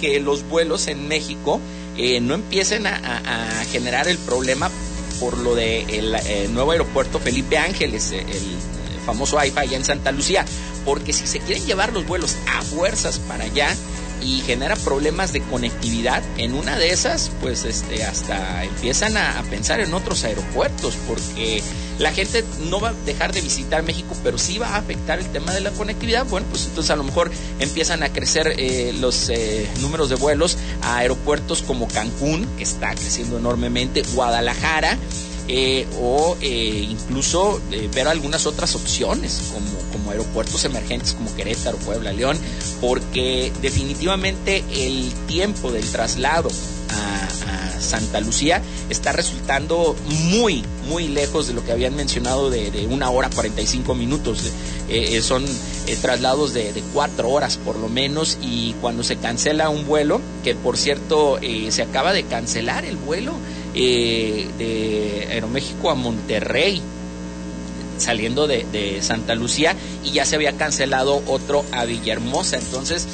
que los vuelos en México eh, no empiecen a, generar el problema por lo del de el nuevo aeropuerto Felipe Ángeles, el, el famoso AIFA allá en Santa Lucía, porque si se quieren llevar los vuelos a fuerzas para allá, y genera problemas de conectividad, en una de esas, pues este, hasta empiezan a, pensar en otros aeropuertos, porque la gente no va a dejar de visitar México, pero sí va a afectar el tema de la conectividad. Bueno, pues entonces a lo mejor empiezan a crecer eh, los eh, números de vuelos a aeropuertos como Cancún, que está creciendo enormemente, Guadalajara. Eh, o incluso ver algunas otras opciones como, como aeropuertos emergentes como Querétaro, Puebla, León, porque definitivamente el tiempo del traslado a, Santa Lucía está resultando muy, muy lejos de lo que habían mencionado de, una hora 45 minutos. Eh, eh, son eh, traslados de, cuatro horas por lo menos y cuando se cancela un vuelo, que por cierto se acaba de cancelar el vuelo de Aeroméxico a Monterrey saliendo de, Santa Lucía y ya se había cancelado otro a Villahermosa. Entonces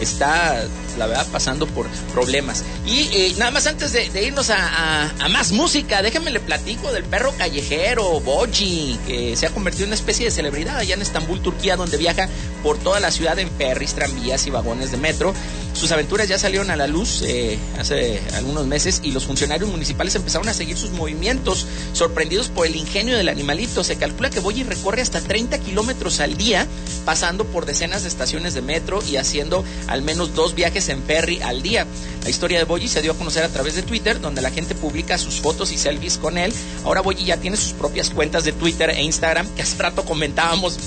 está, la verdad, pasando por problemas. Y eh, nada más antes de, irnos a, más música, déjenme le platico del perro callejero, Boji, que se ha convertido en una especie de celebridad allá en Estambul, Turquía, donde viaja por toda la ciudad en ferries, tranvías y vagones de metro. Sus aventuras ya salieron a la luz eh, hace algunos meses y los funcionarios municipales empezaron a seguir sus movimientos, sorprendidos por el ingenio del animalito. Se calcula que Boyi recorre hasta 30 kilómetros al día, pasando por decenas de estaciones de metro y haciendo al menos dos viajes en ferry al día. La historia de Boyi se dio a conocer a través de Twitter, donde la gente publica sus fotos y selfies con él. Ahora Boyi ya tiene sus propias cuentas de Twitter e Instagram, que hace rato comentábamos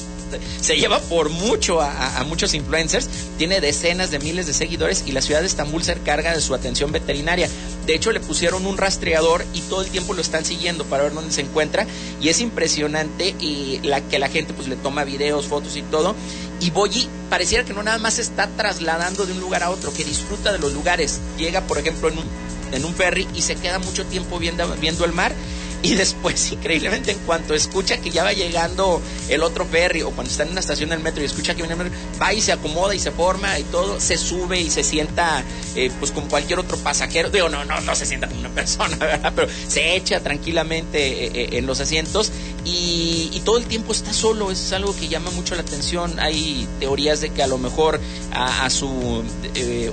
se lleva por mucho a, muchos influencers, tiene decenas de miles de seguidores y la ciudad de Estambul se encarga de su atención veterinaria. De hecho, le pusieron un rastreador y todo el tiempo lo están siguiendo para ver dónde se encuentra y es impresionante y la que la gente pues le toma videos, fotos y todo. Y Boyi pareciera que no nada más está trasladando de un lugar a otro, que disfruta de los lugares. Llega, por ejemplo, en un, en un ferry y se queda mucho tiempo viendo, viendo el mar y después, increíblemente, en cuanto escucha que ya va llegando el otro ferry o cuando está en una estación del metro y escucha que viene el metro, va y se acomoda y se forma y todo, se sube y se sienta eh, pues como cualquier otro pasajero. Digo, no, no, no se sienta como una persona, ¿verdad? Pero se echa tranquilamente eh, eh, en los asientos y, todo el tiempo está solo. Eso es algo que llama mucho la atención. Hay teorías de que a lo mejor a, su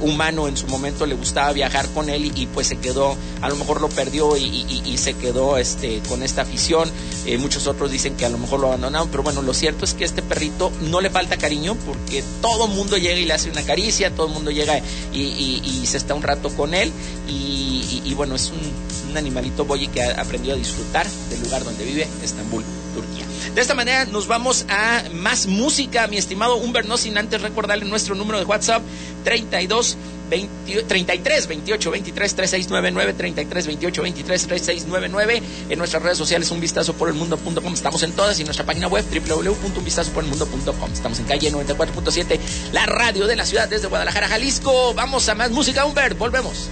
humano en su momento le gustaba viajar con él y, pues se quedó, a lo mejor lo perdió y, se quedó este, con esta afición. muchos otros dicen que a lo mejor lo abandonaron, pero bueno, lo cierto es que este perrito no le falta cariño porque todo mundo llega y le hace una caricia, todo el mundo llega y, se está un rato con él y, bueno, es un, animalito boy que ha aprendido a disfrutar del lugar donde vive, Estambul, Turquía. De esta manera nos vamos a más música, mi estimado Humber, no sin antes recordarle nuestro número de WhatsApp 32 33 28 23 3699 33 28 23 3699 en nuestras redes sociales un vistazo por el mundo.com estamos en todas y en nuestra página web www.unvistazoporelmundo.com estamos en calle 94.7 la radio de la ciudad desde Guadalajara Jalisco. Vamos a más música Humbert volvemos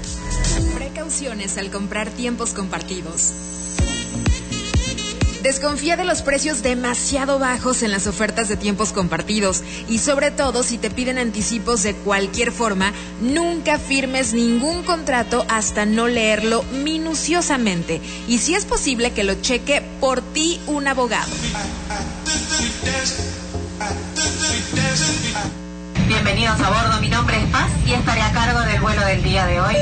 al comprar tiempos compartidos Desconfía de los precios demasiado bajos en las ofertas de tiempos compartidos y sobre todo si te piden anticipos de cualquier forma, nunca firmes ningún contrato hasta no leerlo minuciosamente y si es posible que lo cheque por ti un abogado. Bienvenidos a bordo, mi nombre es Paz y estaré a cargo del vuelo del día de hoy.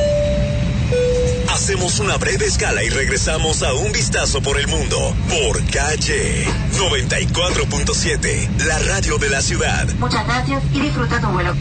Hacemos una breve escala y regresamos a un vistazo por el mundo por calle 94.7, la radio de la ciudad. Muchas gracias y disfruta tu vuelo.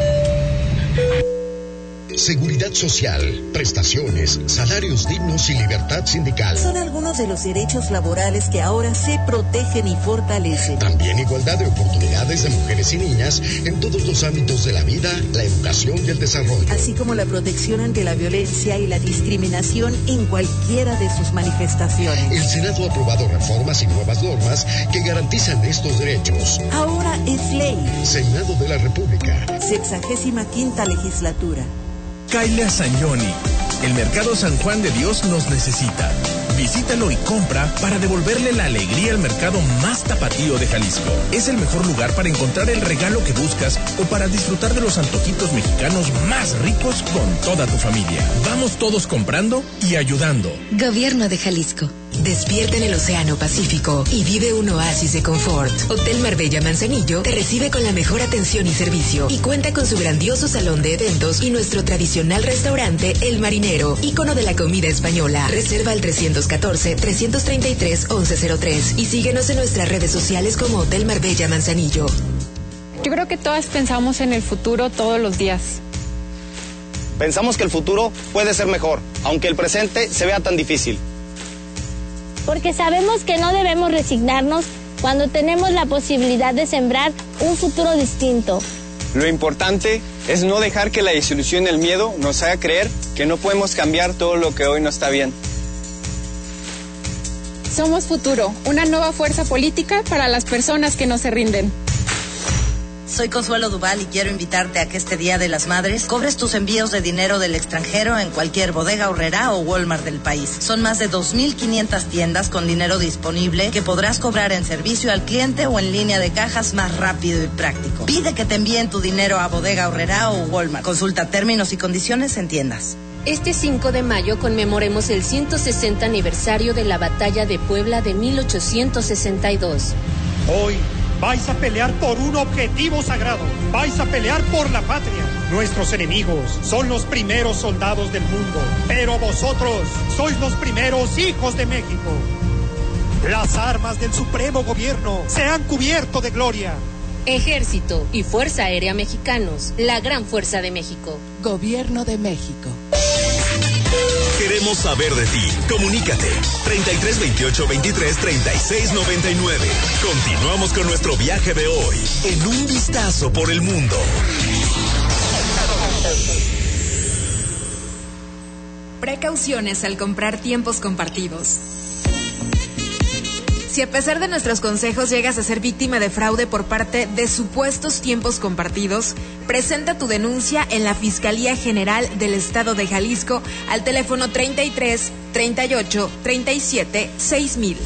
Seguridad social, prestaciones, salarios dignos y libertad sindical. Son algunos de los derechos laborales que ahora se protegen y fortalecen. También igualdad de oportunidades de mujeres y niñas en todos los ámbitos de la vida, la educación y el desarrollo. Así como la protección ante la violencia y la discriminación en cualquiera de sus manifestaciones. El Senado ha aprobado reformas y nuevas normas que garantizan estos derechos. Ahora es ley. Senado de la República. Sexagésima quinta legislatura. Kaila Sañoni. El Mercado San Juan de Dios nos necesita. Visítalo y compra para devolverle la alegría al mercado más tapatío de Jalisco. Es el mejor lugar para encontrar el regalo que buscas o para disfrutar de los antojitos mexicanos más ricos con toda tu familia. Vamos todos comprando y ayudando. Gobierno de Jalisco. Despierta en el Océano Pacífico y vive un oasis de confort. Hotel Marbella Manzanillo te recibe con la mejor atención y servicio y cuenta con su grandioso salón de eventos y nuestro tradicional restaurante El Marinero, ícono de la comida española. Reserva al 314-333-1103 y síguenos en nuestras redes sociales como Hotel Marbella Manzanillo. Yo creo que todas pensamos en el futuro todos los días. Pensamos que el futuro puede ser mejor, aunque el presente se vea tan difícil. Porque sabemos que no debemos resignarnos cuando tenemos la posibilidad de sembrar un futuro distinto. Lo importante es no dejar que la desilusión y el miedo nos haga creer que no podemos cambiar todo lo que hoy no está bien. Somos Futuro, una nueva fuerza política para las personas que no se rinden. Soy Consuelo Duval y quiero invitarte a que este Día de las Madres cobres tus envíos de dinero del extranjero en cualquier bodega horrera o Walmart del país. Son más de 2.500 tiendas con dinero disponible que podrás cobrar en servicio al cliente o en línea de cajas más rápido y práctico. Pide que te envíen tu dinero a bodega horrera o Walmart. Consulta términos y condiciones en tiendas. Este 5 de mayo conmemoremos el 160 aniversario de la Batalla de Puebla de 1862. Hoy vais a pelear por un objetivo sagrado. Vais a pelear por la patria. Nuestros enemigos son los primeros soldados del mundo, pero vosotros sois los primeros hijos de México. Las armas del supremo gobierno se han cubierto de gloria. Ejército y Fuerza Aérea Mexicanos, la gran fuerza de México. Gobierno de México. Queremos saber de ti. Comunícate. 33 28 23 36 99. Continuamos con nuestro viaje de hoy en un vistazo por el mundo. Precauciones al comprar tiempos compartidos. Si a pesar de nuestros consejos llegas a ser víctima de fraude por parte de supuestos tiempos compartidos, presenta tu denuncia en la Fiscalía General del Estado de Jalisco al teléfono 33 38 37 6000.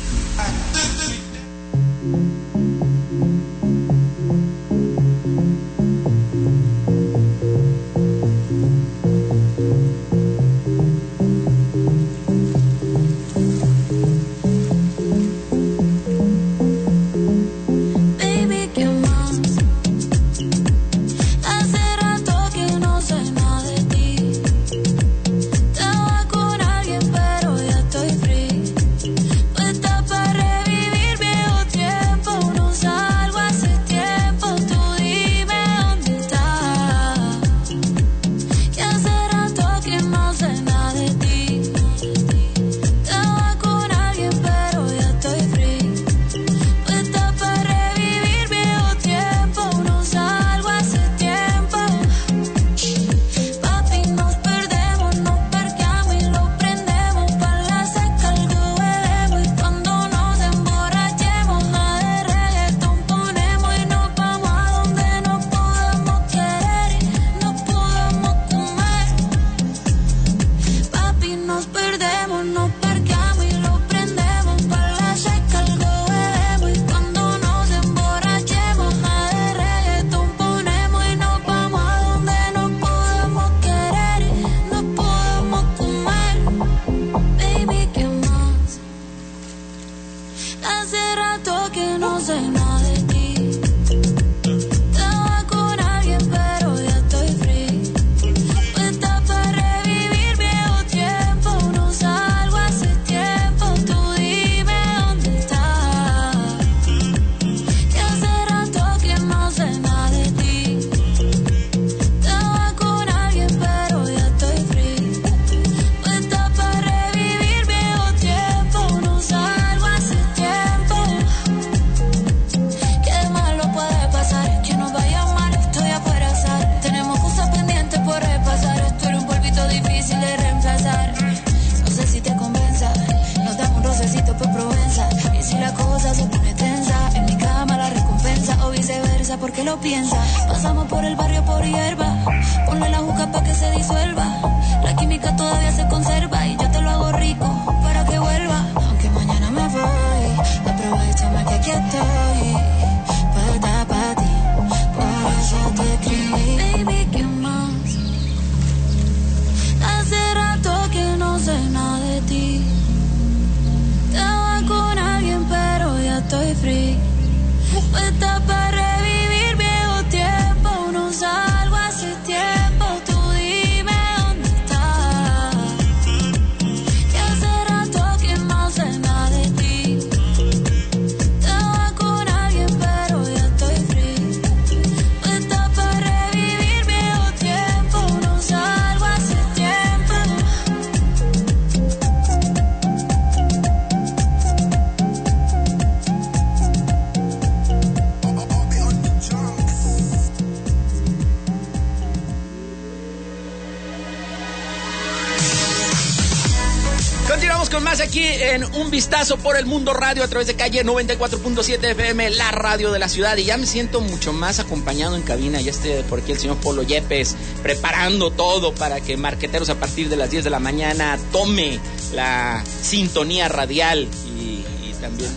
Un Vistazo por el Mundo Radio a través de calle 94.7 FM, la radio de la ciudad. Y ya me siento mucho más acompañado en cabina. Ya esté por aquí el señor Polo Yepes preparando todo para que Marqueteros a partir de las 10 de la mañana tome la sintonía radial y, también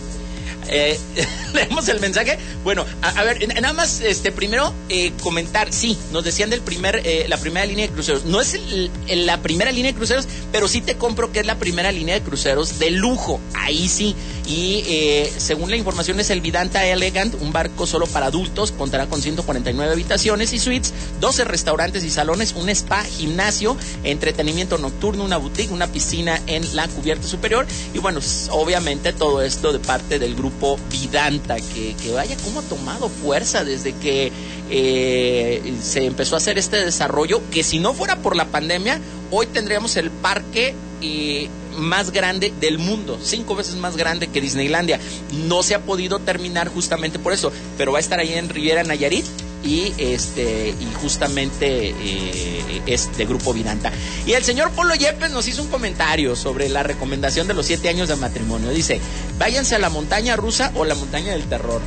eh, leemos el mensaje. Bueno, a, ver, nada más, este, primero eh, comentar. Sí, nos decían del primer, eh, la primera línea de cruceros. No es la primera línea de cruceros, pero sí te compro que es la primera línea de cruceros de lujo. Ahí sí. Y eh, según la información es el Vidanta Elegant, un barco solo para adultos, contará con 149 habitaciones y suites, 12 restaurantes y salones, un spa, gimnasio, entretenimiento nocturno, una boutique, una piscina en la cubierta superior. Y bueno, obviamente todo esto de parte del grupo Vidanta, que, que vaya cómo ha tomado fuerza desde que eh, se empezó a hacer este desarrollo, que si no fuera por la pandemia, hoy tendríamos el parque eh, más grande del mundo, cinco veces más grande que Disneylandia. No se ha podido terminar justamente por eso, pero va a estar ahí en Riviera Nayarit y este y justamente eh, es de Grupo Vidanta. Y el señor Polo Yepes nos hizo un comentario sobre la recomendación de los siete años de matrimonio. Dice, váyanse a la montaña rusa o la montaña del terror.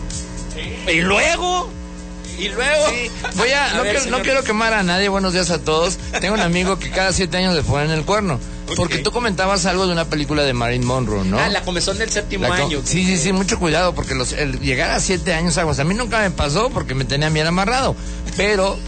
Y luego, y luego... Voy a, no, ver, no quiero quemar a nadie, buenos días a todos. Tengo un amigo que cada siete años le ponen el cuerno. Porque tú comentabas algo de una película de Marilyn Monroe, ¿no? Ah, la comezón del séptimo La año. Sí, sí, sí, mucho cuidado, porque los, el llegar a siete años aguas, a mí nunca me pasó porque me tenía bien amarrado. Pero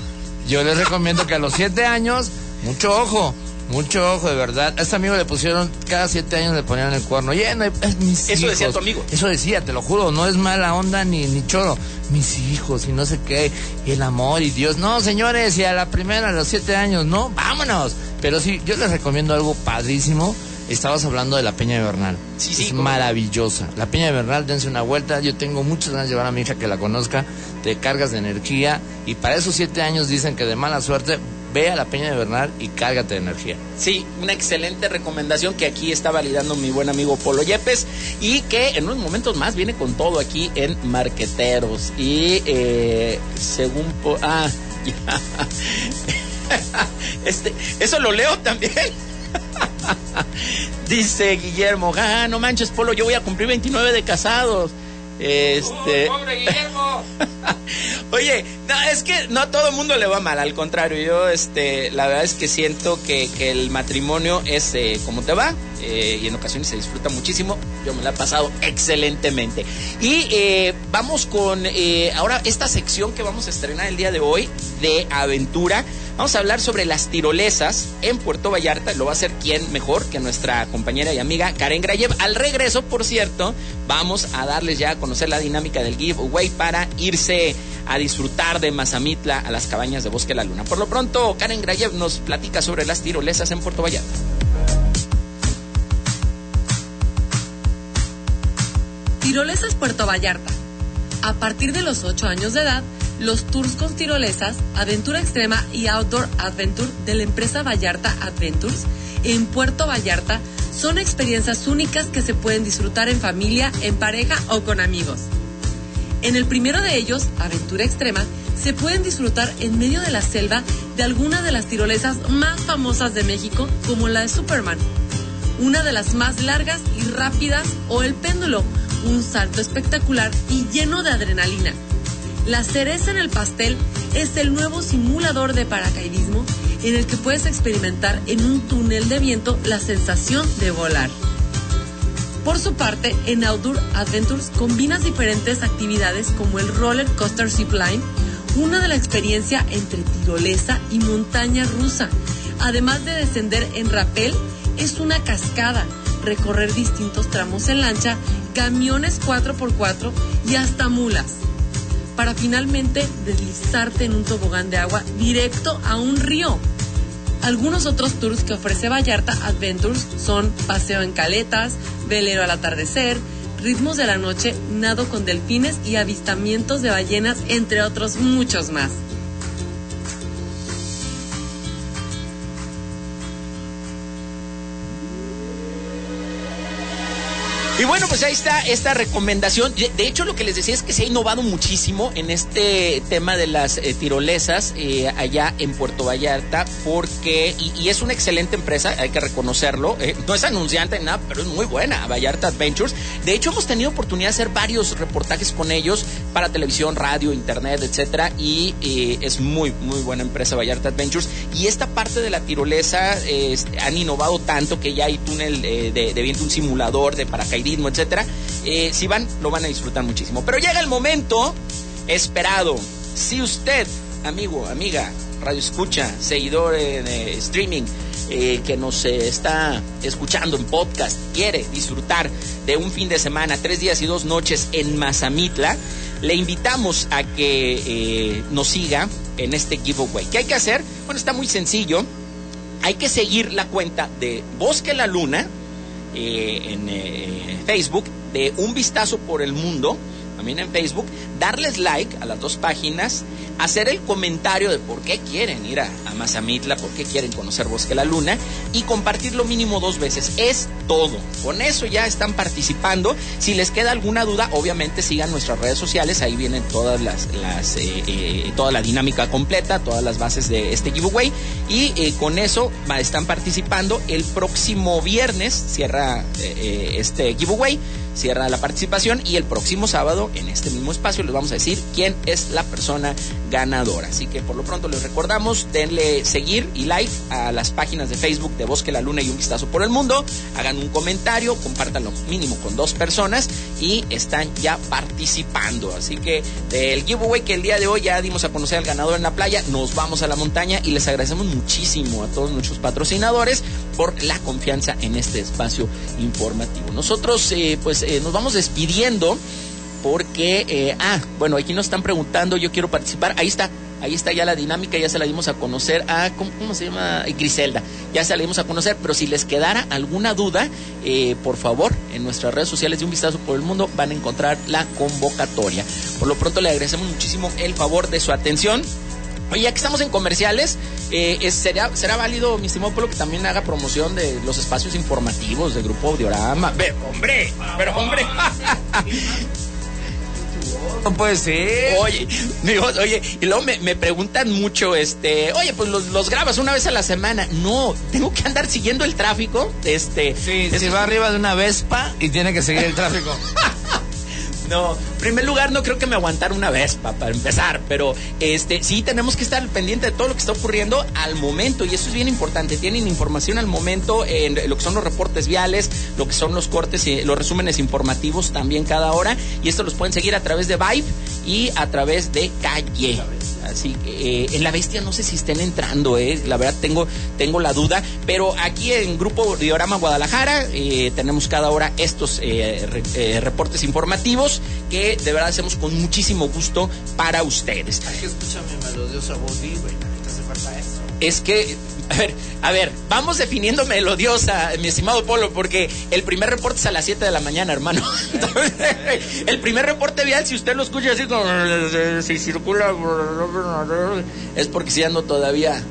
yo les recomiendo que a los siete años, mucho ojo, mucho ojo, de verdad. A este amigo le pusieron, cada siete años le ponían el cuerno. Oye, no es mis Eso decía hijos". tu amigo. Eso decía, te lo juro, no es mala onda ni, ni choro. Mis hijos y no sé qué, y el amor y Dios. No, señores, y a la primera, a los siete años, no, vámonos. Pero sí, yo les recomiendo algo padrísimo. Estabas hablando de la Peña de Bernal. Sí, sí, es maravillosa. La Peña de Bernal, dense una vuelta. Yo tengo muchas ganas de llevar a mi hija que la conozca. Te cargas de energía. Y para esos siete años dicen que de mala suerte, ve a la Peña de Bernal y cárgate de energía. Sí, una excelente recomendación que aquí está validando mi buen amigo Polo Yepes y que en unos momentos más viene con todo aquí en Marqueteros. Y eh, según... ah, ya. Este, eso lo leo también. Dice Guillermo, ah, no manches, Polo, yo voy a cumplir 29 de casados. Este. Oye, no, es que no a todo el mundo le va mal, al contrario, yo este, la verdad es que siento que, que el matrimonio es eh, como te va eh, y en ocasiones se disfruta muchísimo, yo me la he pasado excelentemente. Y eh, vamos con ahora esta sección que vamos a estrenar el día de hoy de aventura. Vamos a hablar sobre las tirolesas en Puerto Vallarta. Lo va a hacer quién mejor que nuestra compañera y amiga Karen Grayev. Al regreso, por cierto, vamos a darles ya a conocer la dinámica del giveaway para irse a disfrutar de Mazamitla a las cabañas de Bosque La Luna. Por lo pronto, Karen Grayev nos platica sobre las tirolesas en Puerto Vallarta. Tirolesas Puerto Vallarta. A partir de los 8 años de edad, los tours con tirolesas, aventura extrema y outdoor adventure de la empresa Vallarta Adventures en Puerto Vallarta son experiencias únicas que se pueden disfrutar en familia, en pareja o con amigos. En el primero de ellos, Aventura Extrema, se pueden disfrutar en medio de la selva de algunas de las tirolesas más famosas de México, como la de Superman, una de las más largas y rápidas, o el péndulo, un salto espectacular y lleno de adrenalina. La cereza en el pastel es el nuevo simulador de paracaidismo en el que puedes experimentar en un túnel de viento la sensación de volar. Por su parte, en Outdoor Adventures combinas diferentes actividades como el roller coaster zipline, una de la experiencia entre tirolesa y montaña rusa. Además de descender en rapel, es una cascada, recorrer distintos tramos en lancha, camiones 4x4 y hasta mulas. Para finalmente deslizarte en un tobogán de agua directo a un río. Algunos otros tours que ofrece Vallarta Adventures son paseo en caletas, velero al atardecer, ritmos de la noche, nado con delfines y avistamientos de ballenas, entre otros muchos más. Y bueno, pues ahí está esta recomendación. De hecho, lo que les decía es que se ha innovado muchísimo en este tema de las eh, tirolesas eh, allá en Puerto Vallarta, porque, y, es una excelente empresa, hay que reconocerlo. eh, no es anunciante nada, pero es muy buena, Vallarta Adventures. De hecho, hemos tenido oportunidad de hacer varios reportajes con ellos para televisión, radio, internet, etcétera, y eh, es muy, muy buena empresa Vallarta Adventures. Y esta parte de la tirolesa han innovado tanto que ya hay túnel eh, de, de viento, un simulador de paracaidismo, etcétera. Eh, si van, lo van a disfrutar muchísimo. Pero llega el momento esperado. Si usted, amigo, amiga, radio escucha, seguidor eh, streaming, eh, que nos eh, está escuchando en podcast, quiere disfrutar de un fin de semana, tres días y dos noches en Mazamitla, le invitamos a que eh, nos siga en este giveaway. ¿Qué hay que hacer? Bueno, está muy sencillo. Hay que seguir la cuenta de Bosque la Luna en Facebook, de Un Vistazo por el Mundo, también en Facebook, darles like a las dos páginas, hacer el comentario de por qué quieren ir a, Mazamitla, por qué quieren conocer Bosque la Luna y compartirlo mínimo dos veces. Es todo. Con eso ya están participando. Si les queda alguna duda, obviamente sigan nuestras redes sociales. Ahí vienen todas las, las eh, eh, toda la dinámica completa, todas las bases de este giveaway. Y eh, con eso están participando. El próximo viernes cierra este giveaway cierra la participación y el próximo sábado en este mismo espacio les vamos a decir quién es la persona ganadora. Así que por lo pronto les recordamos, denle seguir y like a las páginas de Facebook de Bosque la Luna y Un Vistazo por el Mundo, hagan un comentario, compártanlo mínimo con dos personas y están ya participando. Así que del giveaway que el día de hoy ya dimos a conocer al ganador en la playa, nos vamos a la montaña y les agradecemos muchísimo a todos nuestros patrocinadores por la confianza en este espacio informativo. Nosotros eh, pues eh, nos vamos despidiendo porque, eh, ah, bueno, aquí nos están preguntando, yo quiero participar, ahí está, ahí está ya la dinámica, ya se la dimos a conocer a, ¿cómo, se llama? Griselda, ya se la dimos a conocer, pero si les quedara alguna duda, eh, por favor, en nuestras redes sociales de Un Vistazo por el Mundo van a encontrar la convocatoria. Por lo pronto le agradecemos muchísimo el favor de su atención. Oye, ya que estamos en comerciales, eh, ¿será, ¿será válido, mi estimado Polo, que también haga promoción de los espacios informativos de Grupo Audiorama? Ve, hombre, pero hombre. No puede ser. Oye, digo, oye, y luego me, me preguntan mucho, este, oye, pues los, los grabas una vez a la semana. No, tengo que andar siguiendo el tráfico. Este, Sí, es- va arriba de una Vespa y tiene que seguir el tráfico. No, en primer lugar no creo que me aguantara una Vespa para empezar, pero este sí tenemos que estar pendiente de todo lo que está ocurriendo al momento y eso es bien importante. Tienen información al momento en lo que son los reportes viales, lo que son los cortes y los resúmenes informativos también cada hora y esto los pueden seguir a través de Vibe y a través de Calle. Así que eh, en la bestia no sé si estén entrando, eh, la verdad tengo, tengo la duda, pero aquí en Grupo Diorama Guadalajara eh, tenemos cada hora estos eh, re- reportes informativos que de verdad hacemos con muchísimo gusto para ustedes. Hay que escuchar mi melodiosa voz, güey. Hace falta eso. Es que, a ver, a ver, vamos definiendo melodiosa, mi estimado Polo, porque el primer reporte es a las 7 de la mañana, hermano. el primer reporte vial, si usted lo escucha así como si circula, es porque si ando todavía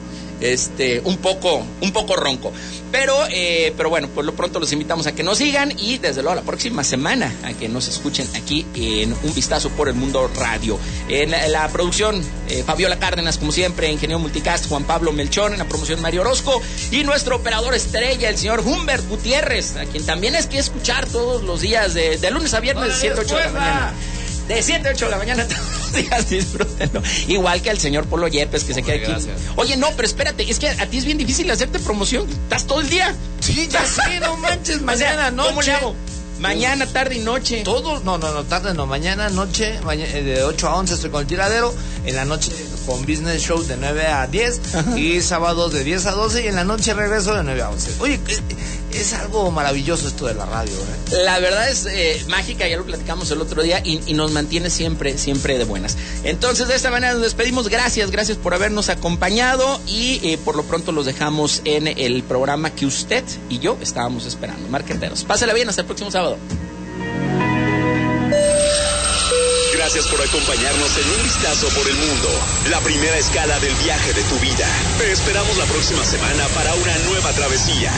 este un poco un poco ronco. Pero eh, pero bueno por lo pronto los invitamos a que nos sigan y desde luego la próxima semana a que nos escuchen aquí en un vistazo por el mundo radio. En la, en la producción eh, Fabiola Cárdenas como siempre ingeniero multicast Juan Pablo Melchón en la promoción Mario Orozco y nuestro operador estrella el señor Humbert Gutiérrez a quien también es que escuchar todos los días de, de lunes a viernes de 7 a 8 de la mañana. De 7 a 8 de la mañana días, disfrútenlo. Igual que al señor Polo Yepes que se queda aquí. gracias. Oye, no, pero espérate, es que a ti es bien difícil hacerte promoción. Estás todo el día. Sí, ya sé, no manches, O sea, mañana, noche. ¿Cómo le hago? Mañana, tarde y noche. Todo, no, no, no, tarde no, mañana, noche, maña- eh, de 8 a 11 estoy con el tiradero, en la noche con Business Show de 9 a 10 y sábados de 10 a 12 y en la noche regreso de 9 a 11. Oye, eh, es algo maravilloso esto de la radio, ¿eh? La verdad es eh, mágica, ya lo platicamos el otro día y, y nos mantiene siempre, siempre de buenas. Entonces, de esta manera nos despedimos. Gracias, gracias por habernos acompañado y eh, por lo pronto los dejamos en el programa que usted y yo estábamos esperando. Marqueteros. Pásela bien, hasta el próximo sábado. Gracias por acompañarnos en un vistazo por el mundo. La primera escala del viaje de tu vida. Te esperamos la próxima semana para una nueva travesía.